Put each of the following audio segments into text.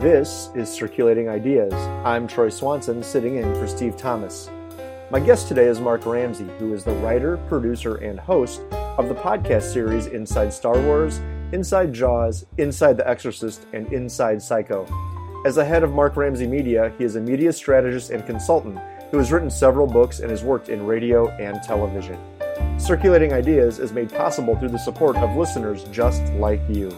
This is Circulating Ideas. I'm Troy Swanson, sitting in for Steve Thomas. My guest today is Mark Ramsey, who is the writer, producer, and host of the podcast series Inside Star Wars, Inside Jaws, Inside the Exorcist, and Inside Psycho. As the head of Mark Ramsey Media, he is a media strategist and consultant who has written several books and has worked in radio and television. Circulating Ideas is made possible through the support of listeners just like you.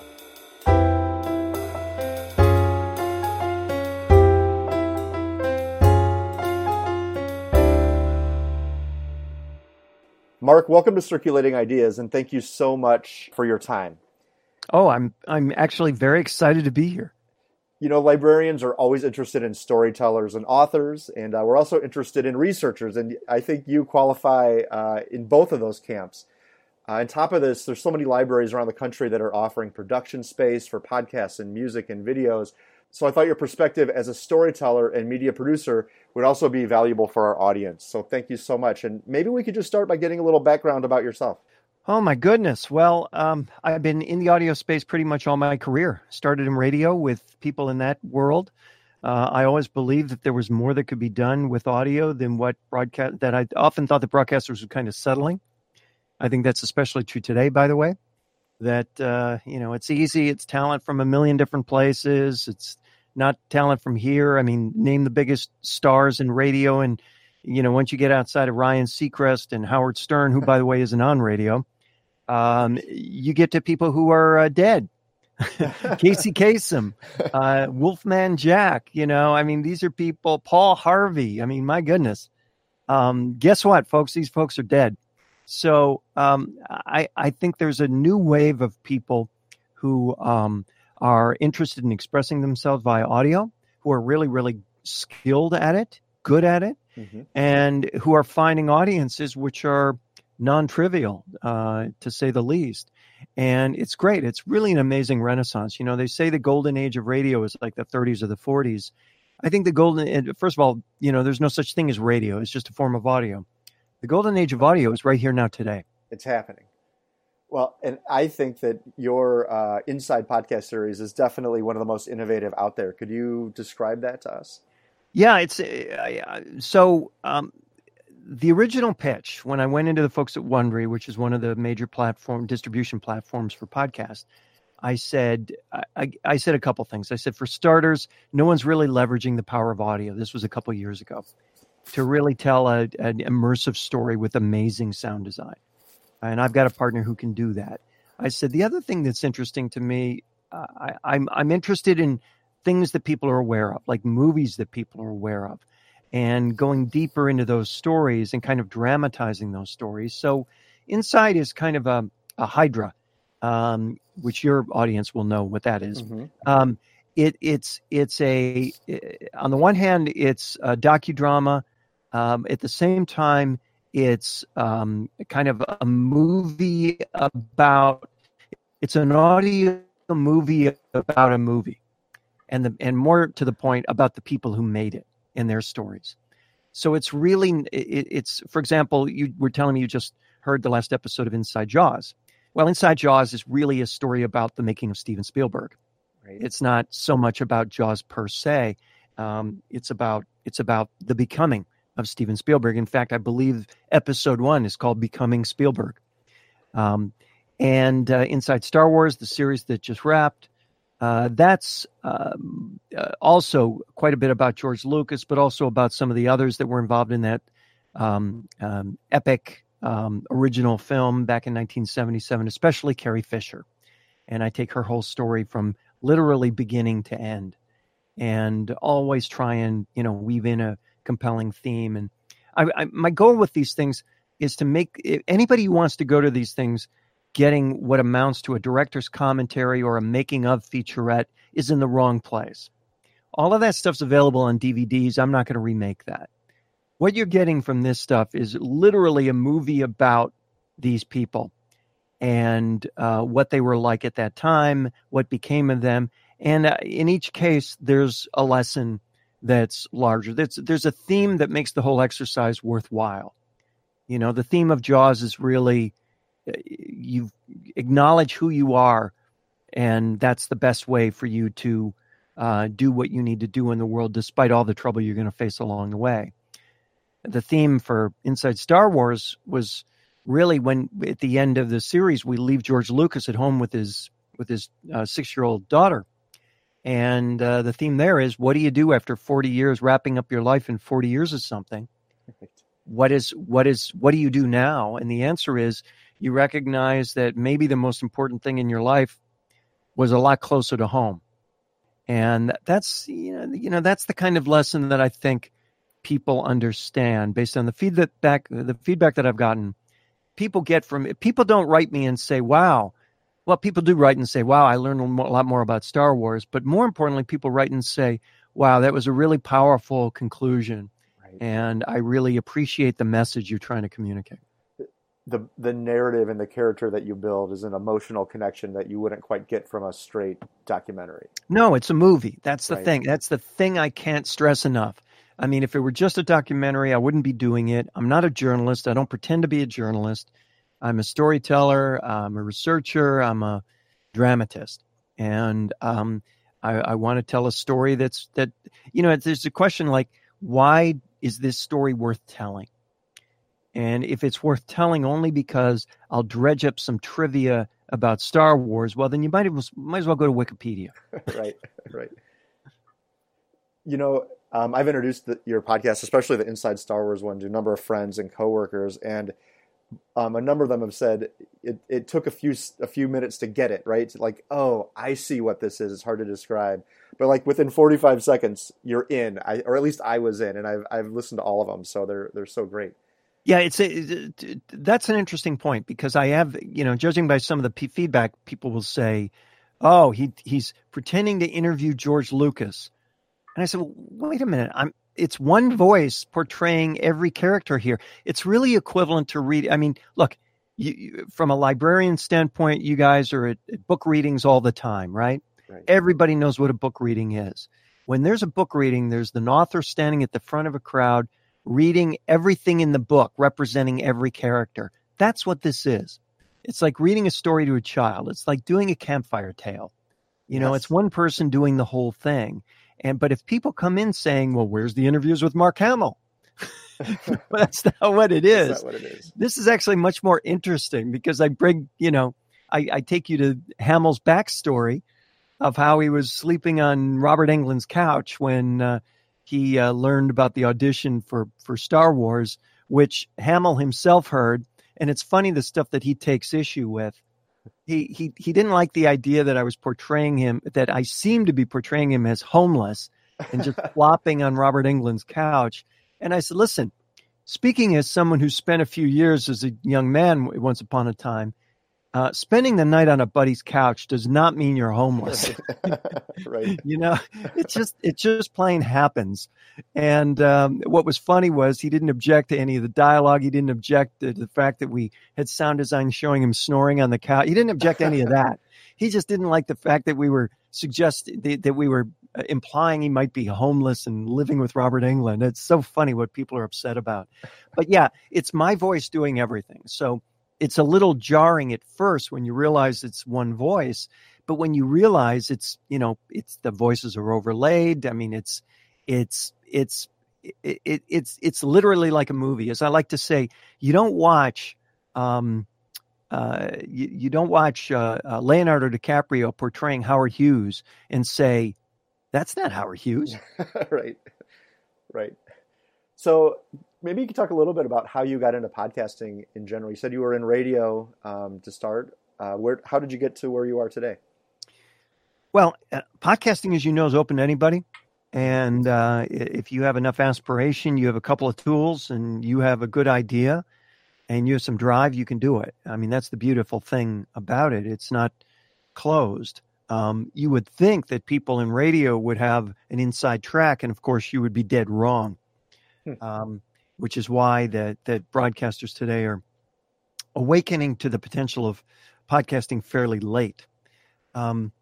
Mark, welcome to Circulating Ideas, and thank you so much for your time. Oh, I'm I'm actually very excited to be here. You know, librarians are always interested in storytellers and authors, and uh, we're also interested in researchers, and I think you qualify uh, in both of those camps. Uh, on top of this, there's so many libraries around the country that are offering production space for podcasts and music and videos. So I thought your perspective as a storyteller and media producer would also be valuable for our audience. So thank you so much. And maybe we could just start by getting a little background about yourself. Oh my goodness! Well, um, I've been in the audio space pretty much all my career. Started in radio with people in that world. Uh, I always believed that there was more that could be done with audio than what broadcast. That I often thought the broadcasters were kind of settling. I think that's especially true today. By the way, that uh, you know it's easy. It's talent from a million different places. It's not talent from here. I mean, name the biggest stars in radio, and you know, once you get outside of Ryan Seacrest and Howard Stern, who, by the way, isn't on radio, um, you get to people who are uh, dead. Casey Kasem, uh, Wolfman Jack. You know, I mean, these are people. Paul Harvey. I mean, my goodness. Um, guess what, folks? These folks are dead. So um, I, I think there's a new wave of people who um, are interested in expressing themselves via audio, who are really, really skilled at it, good at it, mm-hmm. and who are finding audiences which are non trivial, uh, to say the least. And it's great. It's really an amazing renaissance. You know, they say the golden age of radio is like the 30s or the 40s. I think the golden, first of all, you know, there's no such thing as radio, it's just a form of audio. The golden age of audio is right here now today. It's happening. Well, and I think that your uh, Inside podcast series is definitely one of the most innovative out there. Could you describe that to us? Yeah, it's uh, so um, the original pitch when I went into the folks at Wondery, which is one of the major platform distribution platforms for podcasts. I said I, I said a couple things. I said for starters, no one's really leveraging the power of audio. This was a couple years ago to really tell a, an immersive story with amazing sound design and I've got a partner who can do that. I said the other thing that's interesting to me, uh, I, I'm I'm interested in things that people are aware of, like movies that people are aware of, and going deeper into those stories and kind of dramatizing those stories. So, Inside is kind of a, a Hydra, um, which your audience will know what that is. Mm-hmm. Um, it, it's it's a on the one hand, it's a docudrama. Um, at the same time, it's um, kind of a movie about. It's an audio movie about a movie, and the and more to the point about the people who made it and their stories. So it's really it, it's for example, you were telling me you just heard the last episode of Inside Jaws. Well, Inside Jaws is really a story about the making of Steven Spielberg. Right. It's not so much about Jaws per se. Um, it's about it's about the becoming of Steven Spielberg. In fact, I believe episode one is called Becoming Spielberg. Um, and uh, Inside Star Wars, the series that just wrapped, uh, that's um, uh, also quite a bit about George Lucas, but also about some of the others that were involved in that um, um epic um, original film back in 1977, especially Carrie Fisher. And I take her whole story from literally beginning to end and always try and, you know, weave in a compelling theme. And I, I, my goal with these things is to make anybody who wants to go to these things getting what amounts to a director's commentary or a making of featurette is in the wrong place. All of that stuff's available on DVDs. I'm not going to remake that. What you're getting from this stuff is literally a movie about these people and uh, what they were like at that time, what became of them. And uh, in each case, there's a lesson that's larger. There's, there's a theme that makes the whole exercise worthwhile. You know, the theme of Jaws is really uh, you acknowledge who you are, and that's the best way for you to uh, do what you need to do in the world despite all the trouble you're going to face along the way. The theme for Inside Star Wars was really when at the end of the series we leave George Lucas at home with his with his uh, six year old daughter, and uh, the theme there is what do you do after 40 years wrapping up your life in 40 years of something? What is what is what do you do now? And the answer is you recognize that maybe the most important thing in your life was a lot closer to home. And that's you know you know that's the kind of lesson that i think people understand based on the feedback the feedback that i've gotten. People get from people don't write me and say wow well, people do write and say, wow, I learned a lot more about Star Wars. But more importantly, people write and say, wow, that was a really powerful conclusion. Right. And I really appreciate the message you're trying to communicate. The, the narrative and the character that you build is an emotional connection that you wouldn't quite get from a straight documentary. No, it's a movie. That's the right. thing. That's the thing I can't stress enough. I mean, if it were just a documentary, I wouldn't be doing it. I'm not a journalist. I don't pretend to be a journalist. I'm a storyteller, I'm a researcher, I'm a dramatist, and um, I, I want to tell a story that's that you know. There's a question like, why is this story worth telling? And if it's worth telling only because I'll dredge up some trivia about Star Wars, well, then you might as, might as well go to Wikipedia. right, right. You know, um, I've introduced the, your podcast, especially the Inside Star Wars one, to a number of friends and coworkers, and um, a number of them have said it, it took a few a few minutes to get it right. Like, oh, I see what this is. It's hard to describe, but like within 45 seconds, you're in. I, or at least I was in, and I've I've listened to all of them, so they're they're so great. Yeah, it's a, that's an interesting point because I have you know judging by some of the p- feedback, people will say, "Oh, he he's pretending to interview George Lucas," and I said, well, "Wait a minute, I'm it's one mm-hmm. voice portraying every character here. It's really equivalent to read. I mean, look, you, you, from a librarian standpoint, you guys are at, at book readings all the time, right? right? Everybody knows what a book reading is. When there's a book reading, there's an author standing at the front of a crowd reading everything in the book, representing every character. That's what this is. It's like reading a story to a child. It's like doing a campfire tale. You know, it's one person doing the whole thing. And but if people come in saying, "Well, where's the interviews with Mark Hamill?" that's not what it is. what it is. This is actually much more interesting because I bring, you know, I, I take you to Hamill's backstory of how he was sleeping on Robert Englund's couch when uh, he uh, learned about the audition for for Star Wars, which Hamill himself heard. And it's funny the stuff that he takes issue with he he he didn't like the idea that I was portraying him that I seemed to be portraying him as homeless and just flopping on Robert Englund's couch. And I said, "Listen, speaking as someone who spent a few years as a young man once upon a time, uh, spending the night on a buddy's couch does not mean you're homeless. right. you know, it just it just plain happens. And um, what was funny was he didn't object to any of the dialogue. He didn't object to the fact that we had sound design showing him snoring on the couch. He didn't object to any of that. He just didn't like the fact that we were suggesting that we were uh, implying he might be homeless and living with Robert Englund. It's so funny what people are upset about. But yeah, it's my voice doing everything. So it's a little jarring at first when you realize it's one voice but when you realize it's you know it's the voices are overlaid i mean it's it's it's it, it, it's it's literally like a movie as i like to say you don't watch um uh, you, you don't watch uh, uh, Leonardo DiCaprio portraying Howard Hughes and say, "That's not Howard Hughes." right, right. So maybe you could talk a little bit about how you got into podcasting in general. You said you were in radio um, to start. Uh, where? How did you get to where you are today? Well, uh, podcasting, as you know, is open to anybody. And uh, if you have enough aspiration, you have a couple of tools, and you have a good idea, and you have some drive, you can do it. I mean, that's the beautiful thing about it. It's not closed. Um, you would think that people in radio would have an inside track, and of course, you would be dead wrong. Hmm. Um, which is why that that broadcasters today are awakening to the potential of podcasting fairly late. Um,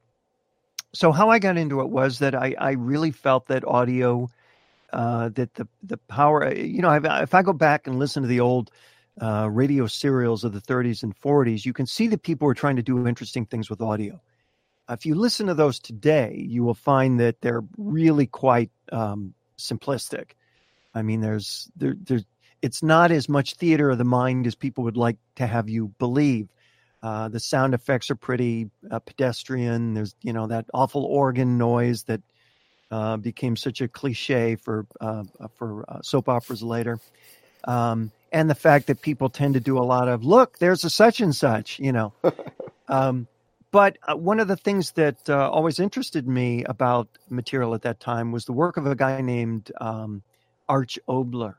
so how I got into it was that I, I really felt that audio, uh, that the the power, uh, you know, if I go back and listen to the old uh, radio serials of the 30s and 40s, you can see that people were trying to do interesting things with audio. if you listen to those today, you will find that they're really quite um, simplistic. I mean, there's there, there's it's not as much theater of the mind as people would like to have you believe. Uh, the sound effects are pretty uh, pedestrian. There's you know that awful organ noise that uh, became such a cliche for uh, for uh, soap operas later, um, and the fact that people tend to do a lot of look. There's a such and such, you know. um, but uh, one of the things that always interested me about material at that time was the work of a guy named um, Arch Obler.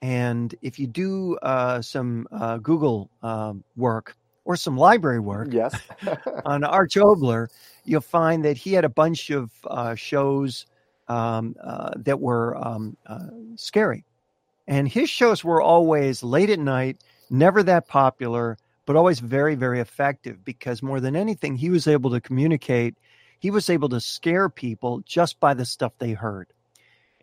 And if you do uh, some uh, Google uh, work or some library work yes. on Arch Obler, you'll find that he had a bunch of uh, shows um, uh, that were um, uh, scary. And his shows were always late at night, never that popular, but always very, very effective because more than anything, he was able to communicate. He was able to scare people just by the stuff they heard.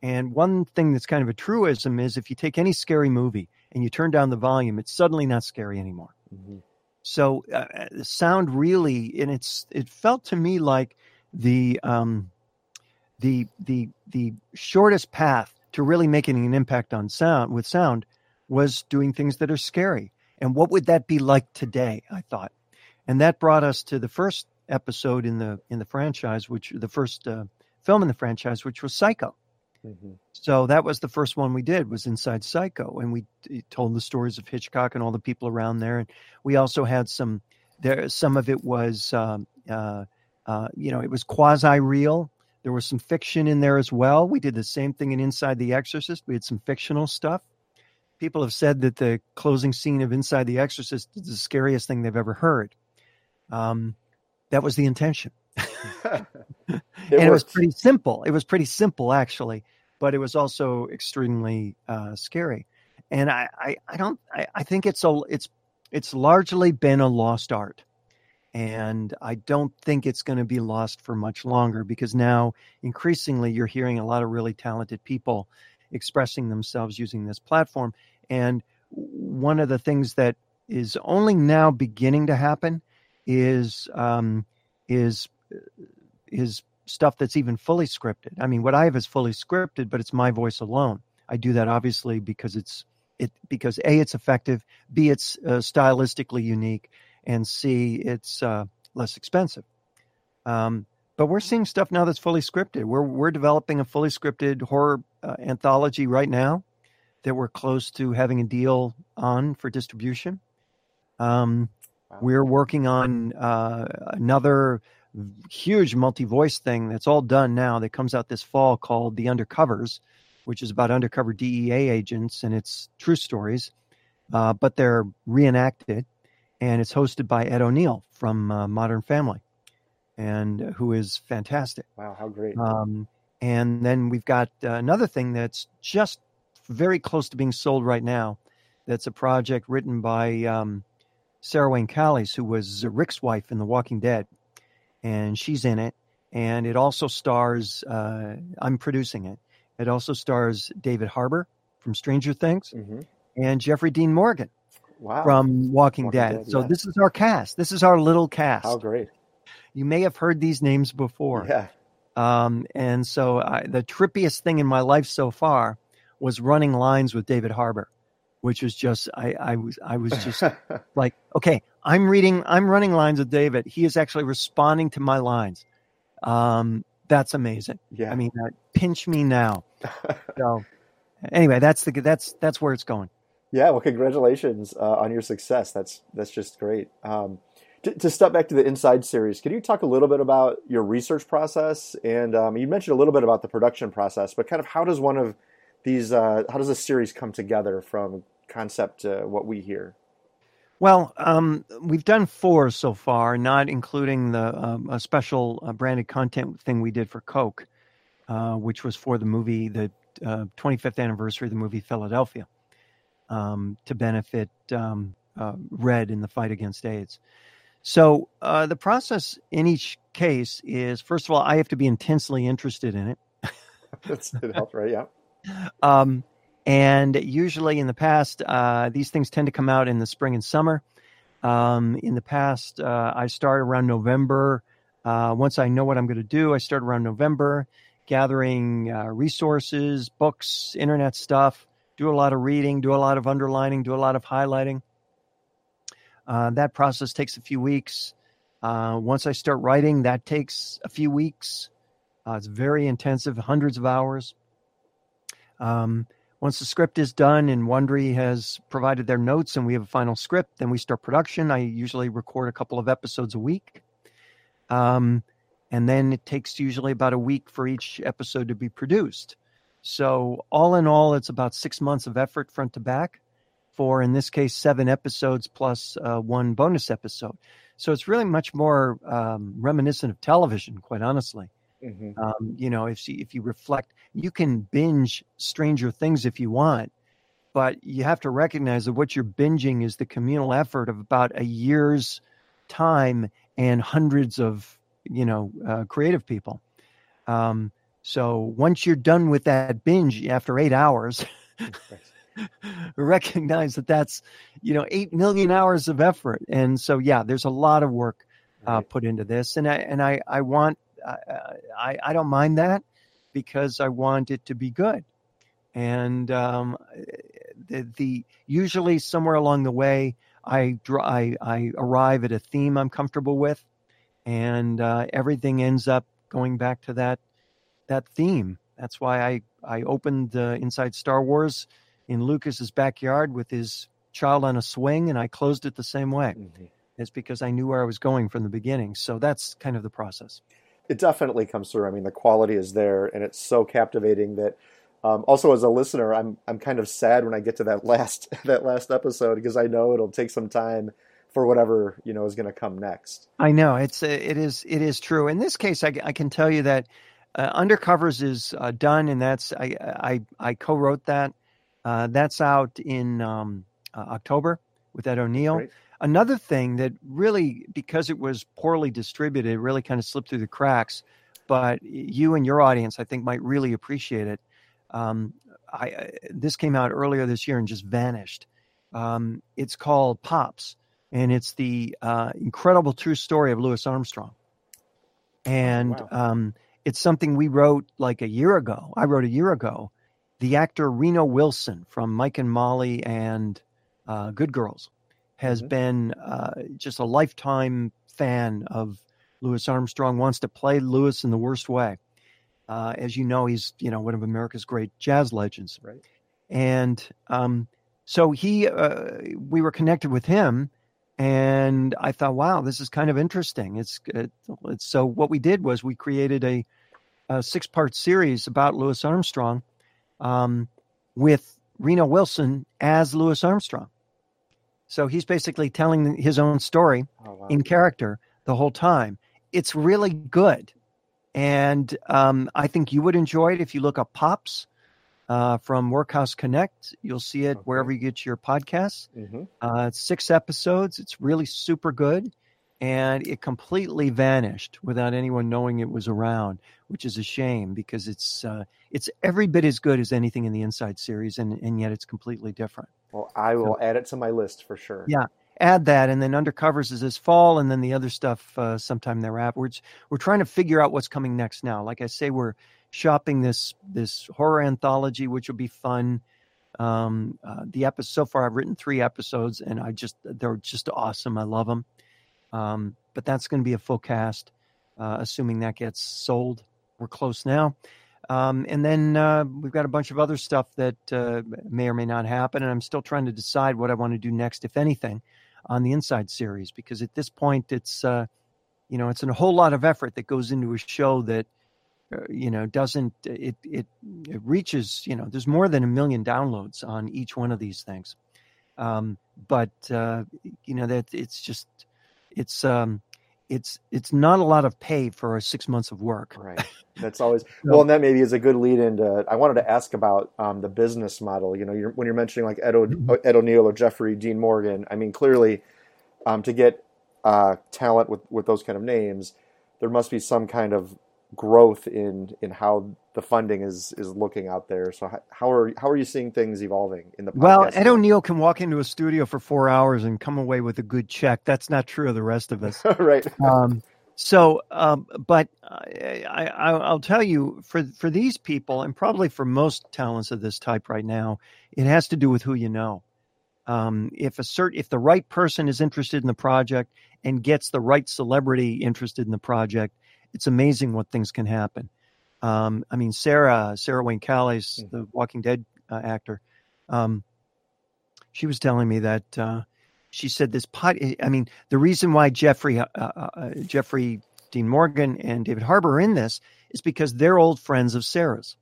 And one thing that's kind of a truism is if you take any scary movie and you turn down the volume, it's suddenly not scary anymore. Mm-hmm. So uh, uh, the sound really, and it's it felt to me like the um, the the the shortest path to really making an impact on sound with sound was doing things that are scary. And what would that be like today? I thought, and that brought us to the first episode in the in the franchise, which the first uh, film in the franchise, which was Psycho. Mm-hmm. So that was the first one we did was Inside Psycho, and we told the stories of Hitchcock and all the people around there. And we also had some there. Some of it was, um, uh, uh, you know, it was quasi real. There was some fiction in there as well. We did the same thing in Inside the Exorcist. We had some fictional stuff. People have said that the closing scene of Inside the Exorcist is the scariest thing they've ever heard. Um, that was the intention. and it was pretty simple. It was pretty simple, actually but it was also extremely uh, scary. And I, I, I don't, I, I think it's a, it's, it's largely been a lost art. And I don't think it's going to be lost for much longer because now increasingly you're hearing a lot of really talented people expressing themselves using this platform. And one of the things that is only now beginning to happen is um, is is stuff that's even fully scripted. I mean, what I have is fully scripted, but it's my voice alone. I do that obviously because it's it because a it's effective, b it's uh, stylistically unique, and c it's uh, less expensive. Um, but we're seeing stuff now that's fully scripted. We're we're developing a fully scripted horror uh, anthology right now that we're close to having a deal on for distribution. Um, wow. We're working on uh, another huge multi-voice thing that's all done now that comes out this fall called The Undercovers, which is about undercover DEA agents and it's true stories, uh, but they're reenacted, and it's hosted by Ed O'Neill from uh, Modern Family, and uh, who is fantastic. Wow, how great! Um, and then we've got uh, another thing that's just very close to being sold right now. That's a project written by um, Sarah Wayne Callies, who was Rick's wife in The Walking Dead and she's in it. And it also stars, uh, I'm producing it. It also stars David Harbour from Stranger Things mm-hmm. and Jeffrey Dean Morgan wow. from Walking, Walking Dead. Dead. So yeah. this is our cast. This is our little cast. How great. You may have heard these names before. Yeah. Um, and so I, the trippiest thing in my life so far was running lines with David Harbour, which was just I, I was I was just like, okay, I'm reading, I'm running lines with David. He is actually responding to my lines. Um, that's amazing. Yeah. I mean, uh, pinch me now. so anyway, that's the, that's, that's where it's going. Yeah. Well, congratulations uh, on your success. That's, that's just great. Um, to, to, step back to the Inside series, can you talk a little bit about your research process? And um, you mentioned a little bit about the production process, but kind of how does one of these, uh, how does a series come together from concept to what we hear? Well, um, we've done four so far, not including the um, a special uh, branded content thing we did for Coke, uh, which was for the movie, the uh, 25th anniversary of the movie Philadelphia, um, to benefit um, uh, Red in the fight against AIDS. So uh, the process in each case is, first of all, I have to be intensely interested in it. That's right? Yeah. Um, and usually in the past, uh, these things tend to come out in the spring and summer. Um, in the past, uh, I start around November Uh, once I know what I'm going to do, I start around November, gathering uh, resources, books, internet stuff, do a lot of reading, do a lot of underlining, do a lot of highlighting. Uh, that process takes a few weeks. Uh, once I start writing, that takes a few weeks. It's very intensive, hundreds of hours. Um, once the script is done and Wondery has provided their notes and we have a final script, then we start production. I usually record a couple of episodes a week. Um, and then it takes usually about a week for each episode to be produced. So, all in all, it's about six months of effort front to back for, in this case, seven episodes plus uh, one bonus episode. So, it's really much more um, reminiscent of television, quite honestly. Mm-hmm. Um, you know, if you, if you reflect, you can binge Stranger Things if you want, but you have to recognize that what you're binging is the communal effort of about a year's time and hundreds of you know uh, creative people. Um, so once you're done with that binge after eight hours, recognize that that's you know eight million hours of effort, and so yeah, there's a lot of work uh, put into this, and I and I I want I, I don't mind that because I want it to be good. And um, the, the usually somewhere along the way, I, I I arrive at a theme I'm comfortable with, and uh, everything ends up going back to that that theme. That's why I I opened uh, Inside Star Wars in Lucas's backyard with his child on a swing, and I closed it the same way. Mm-hmm. It's because I knew where I was going from the beginning. So that's kind of the process it definitely comes through. I mean, the quality is there, and it's so captivating that. Um, also, as a listener, I'm I'm kind of sad when I get to that last that last episode because I know it'll take some time for whatever you know is going to come next. I know it's it is it is true. In this case, I, I can tell you that uh, Undercovers is uh, done, and that's I I, I co-wrote that. Uh, that's out in um, uh, October with Ed O'Neill. Great. Another thing that really, because it was poorly distributed, really kind of slipped through the cracks, but you and your audience, I think, might really appreciate it. Um, I, this came out earlier this year and just vanished. Um, it's called Pops, and it's the uh, incredible true story of Louis Armstrong. And wow. um, it's something we wrote like a year ago. I wrote a year ago. The actor Reno Wilson from Mike and Molly and uh, Good Girls has mm-hmm. been uh, just a lifetime fan of Louis Armstrong. Wants to play Louis in the worst way. Uh, as you know, he's you know one of America's great jazz legends. Right. And um, so he, uh, we were connected with him, and I thought, wow, this is kind of interesting. It's, it, it's so what we did was we created a, a six part series about Louis Armstrong, um, with Reno Wilson as Louis Armstrong. So he's basically telling his own story oh, wow. in character the whole time. It's really good. And um, I think you would enjoy it if you look up Pops uh, from Workhouse Connect. You'll see it okay. wherever you get your podcasts. Mm-hmm. Uh, it's six episodes. It's really super good. And it completely vanished without anyone knowing it was around, which is a shame because it's uh, it's every bit as good as anything in the Inside series, and, and yet it's completely different. Well, I will so, add it to my list for sure. Yeah, add that, and then Undercovers is this fall, and then the other stuff uh, sometime thereafter. We're, we're trying to figure out what's coming next now. Like I say, we're shopping this this horror anthology, which will be fun. Um, uh, the episode so far, I've written three episodes, and I just they're just awesome. I love them. Um, but that's going to be a full cast, uh, assuming that gets sold. We're close now. Um, and then uh, we've got a bunch of other stuff that uh, may or may not happen. And I'm still trying to decide what I want to do next, if anything, on the Inside series, because at this point, it's uh, you know, it's a whole lot of effort that goes into a show that uh, you know doesn't it, it it reaches you know there's more than a million downloads on each one of these things, um, but uh, you know that it's just it's um, it's it's not a lot of pay for six months of work. Right. That's always well, and that maybe is a good lead into. I wanted to ask about um, the business model. You know, you're, when you're mentioning like Ed, o, mm-hmm. Ed O'Neill or Jeffrey Dean Morgan, I mean, clearly, um, to get uh, talent with with those kind of names, there must be some kind of growth in in how the funding is is looking out there. So how, how are how are you seeing things evolving in the well? Ed O'Neill can walk into a studio for four hours and come away with a good check. That's not true of the rest of us, right? Um, So, um, but I, I, will tell you, for for these people, and probably for most talents of this type right now, it has to do with who you know. Um, if a cert, if the right person is interested in the project and gets the right celebrity interested in the project, it's amazing what things can happen. Um, I mean, Sarah Sarah Wayne Callies, mm-hmm. the Walking Dead uh, actor, um, she was telling me that uh, she said this pot. I mean, the reason why Jeffrey uh, uh, uh, Jeffrey Dean Morgan and David Harbour are in this is because they're old friends of Sarah's.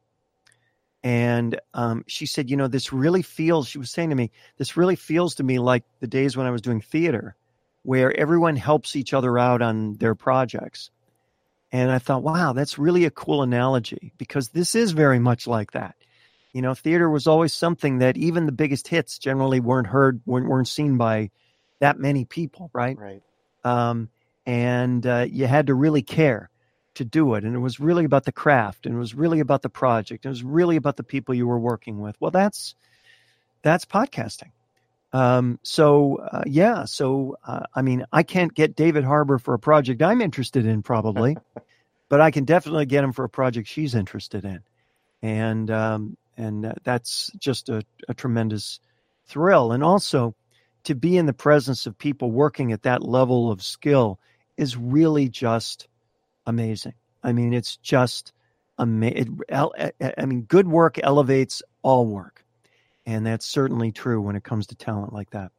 And um, she said, you know, this really feels. She was saying to me, this really feels to me like the days when I was doing theater, where everyone helps each other out on their projects. And I thought, wow, that's really a cool analogy because this is very much like that. You know, theater was always something that even the biggest hits generally weren't heard, weren't, weren't seen by that many people, right? Right. Um, and uh, you had to really care to do it. And it was really about the craft and it was really about the project. and It was really about the people you were working with. Well, that's, that's podcasting. Um, so uh, yeah, so uh, I mean, I can't get David Harbour for a project I'm interested in, probably, but I can definitely get him for a project she's interested in, and um, and uh, that's just a, a tremendous thrill. And also, to be in the presence of people working at that level of skill is really just amazing. I mean, it's just amazing. I mean, good work elevates all work. And that's certainly true when it comes to talent like that.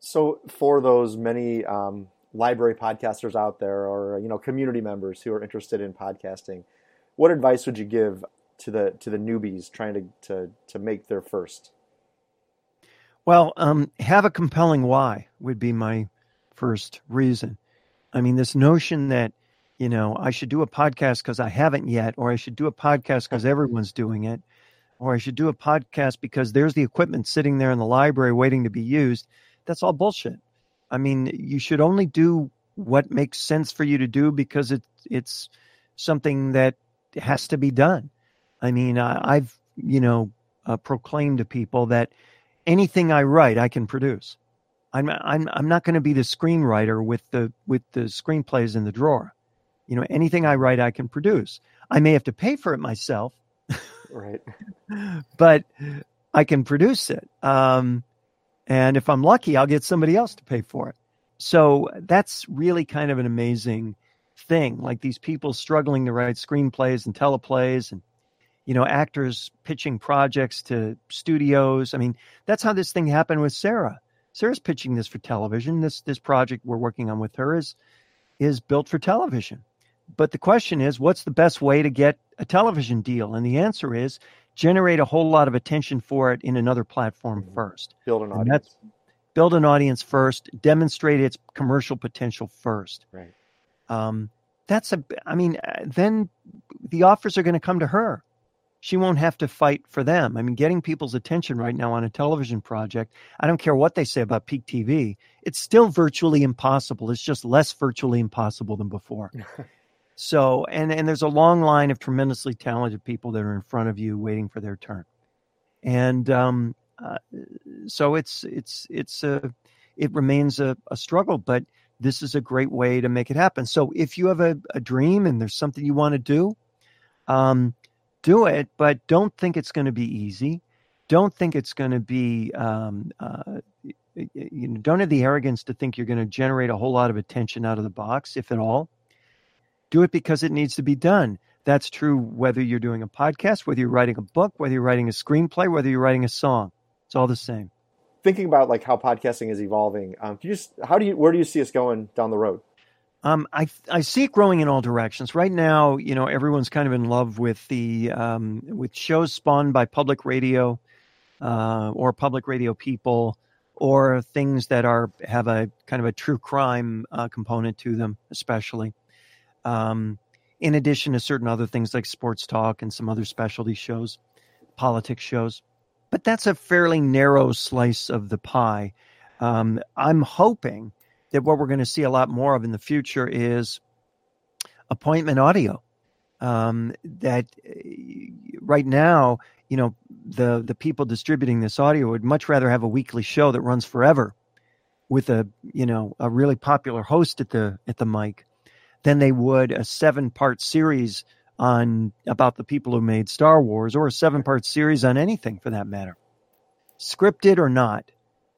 So, for those many um, library podcasters out there, or you know, community members who are interested in podcasting, what advice would you give to the to the newbies trying to to to make their first? Well, um, have a compelling why would be my first reason. I mean, this notion that you know I should do a podcast because I haven't yet, or I should do a podcast because everyone's doing it, or I should do a podcast because there's the equipment sitting there in the library waiting to be used. That's all bullshit. I mean, you should only do what makes sense for you to do because it, it's something that has to be done. I mean, I, have you know uh, proclaimed to people that anything I write, I can produce. I'm I'm I'm not going to be the screenwriter with the with the screenplays in the drawer. You know, anything I write, I can produce. I may have to pay for it myself, right? but I can produce it. Um, and if I'm lucky, I'll get somebody else to pay for it. So that's really kind of an amazing thing. Like these people struggling to write screenplays and teleplays and you know actors pitching projects to studios. I mean, that's how this thing happened with Sarah. Sarah's pitching this for television. This this project we're working on with her is is built for television. But the question is, what's the best way to get a television deal? And the answer is generate a whole lot of attention for it in another platform mm-hmm. first. Build an audience. Build an audience first. Demonstrate its commercial potential first. Right. Um, that's a. I mean, uh, then the offers are going to come to her. She won't have to fight for them. I mean, getting people's attention right now on a television project, I don't care what they say about peak TV, it's still virtually impossible. It's just less virtually impossible than before. So, and and there's a long line of tremendously talented people that are in front of you waiting for their turn, and um, uh, so it's it's it's a it remains a, a struggle, but this is a great way to make it happen. So, if you have a, a dream and there's something you want to do, um, do it, but don't think it's going to be easy. Don't think it's going to be um, uh, you know, don't have the arrogance to think you're going to generate a whole lot of attention out of the box, if at all. Do it because it needs to be done. That's true whether you're doing a podcast, whether you're writing a book, whether you're writing a screenplay, whether you're writing a song. It's all the same. Thinking about like how podcasting is evolving, um, can you just how do you where do you see us going down the road? Um, I I see it growing in all directions. Right now, you know, everyone's kind of in love with the um, with shows spawned by public radio uh, or public radio people, or things that are have a kind of a true crime uh, component to them, especially um, in addition to certain other things like sports talk and some other specialty shows, politics shows. But that's a fairly narrow slice of the pie. Um, I'm hoping that what we're going to see a lot more of in the future is appointment audio. Um, that uh, right now, you know, the the people distributing this audio would much rather have a weekly show that runs forever, with a you know a really popular host at the at the mic than they would a seven part series on about the people who made Star Wars or a seven part series on anything for that matter. Scripted or not,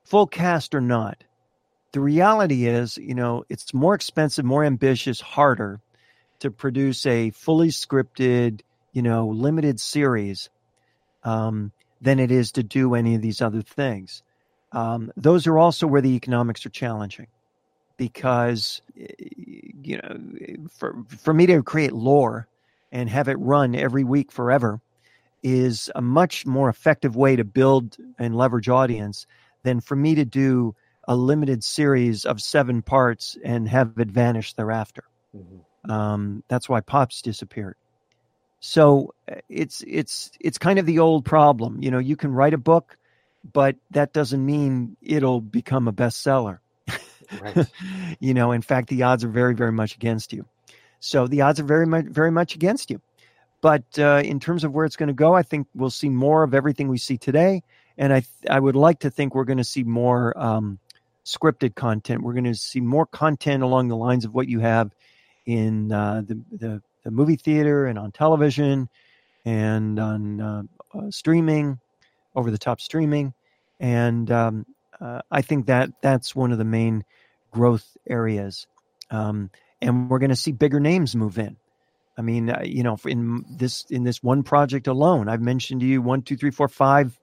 full cast or not. The reality is, you know, it's more expensive, more ambitious, harder to produce a fully scripted, you know, limited series um, than it is to do any of these other things. Um, those are also where the economics are challenging because, you know, for, for me to create lore and have it run every week forever is a much more effective way to build and leverage audience than for me to do a limited series of seven parts and have it vanish thereafter. Mm-hmm. Um, that's why Pops disappeared. So uh, it's it's it's kind of the old problem. You know, you can write a book, but that doesn't mean it'll become a bestseller. Right. you know, in fact, the odds are very very much against you. So the odds are very very much against you. But uh, in terms of where it's going to go, I think we'll see more of everything we see today, and I I would like to think we're going to see more um, scripted content. We're going to see more content along the lines of what you have in uh, the, the, the movie theater and on television and on uh, uh, streaming, over the top streaming, and um, uh, I think that that's one of the main growth areas. Um, and we're going to see bigger names move in. I mean, uh, you know, in this in this one project alone, I've mentioned to you one, two, three, four, five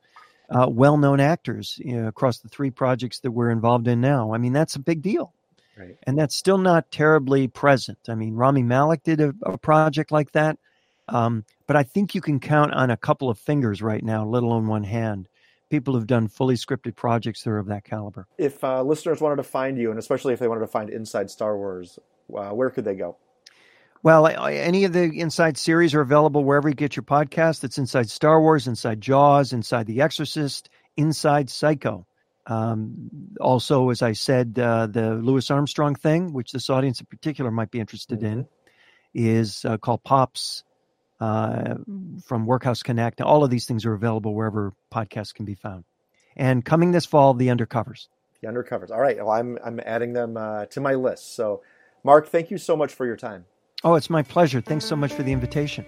uh, well-known actors you know, across the three projects that we're involved in now. I mean, that's a big deal. Right. And that's still not terribly present. I mean, Rami Malek did a, a project like that. Um, but I think you can count on a couple of fingers right now, let alone one hand, people who've done fully scripted projects that are of that caliber. If uh, listeners wanted to find you, and especially if they wanted to find Inside Star Wars, uh, where could they go? Well, any of the Inside series are available wherever you get your podcast. It's Inside Star Wars, Inside Jaws, Inside The Exorcist, Inside Psycho. Um, also, as I said, uh, the Louis Armstrong thing, which this audience in particular might be interested mm-hmm. in, is uh, called Pops uh, from Workhouse Connect. All of these things are available wherever podcasts can be found. And coming this fall, the undercovers. The undercovers. All right. Well, I'm I'm adding them uh, to my list. So, Mark, thank you so much for your time. Oh, it's my pleasure. Thanks so much for the invitation.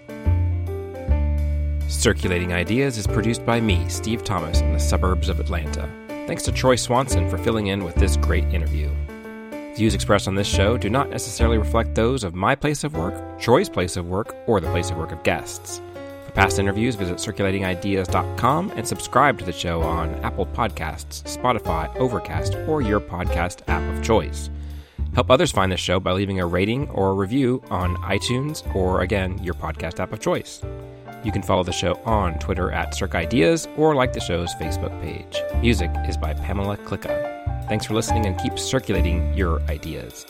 Circulating Ideas is produced by me, Steve Thomas, in the suburbs of Atlanta. Thanks to Troy Swanson for filling in with this great interview. Views expressed on this show do not necessarily reflect those of my place of work, Troy's place of work, or the place of work of guests. For past interviews, visit circulatingideas.com and subscribe to the show on Apple Podcasts, Spotify, Overcast, or your podcast app of choice. Help others find this show by leaving a rating or a review on iTunes or, again, your podcast app of choice. You can follow the show on Twitter at Circ Ideas or like the show's Facebook page. Music is by Pamela Klicka. Thanks for listening and keep circulating your ideas.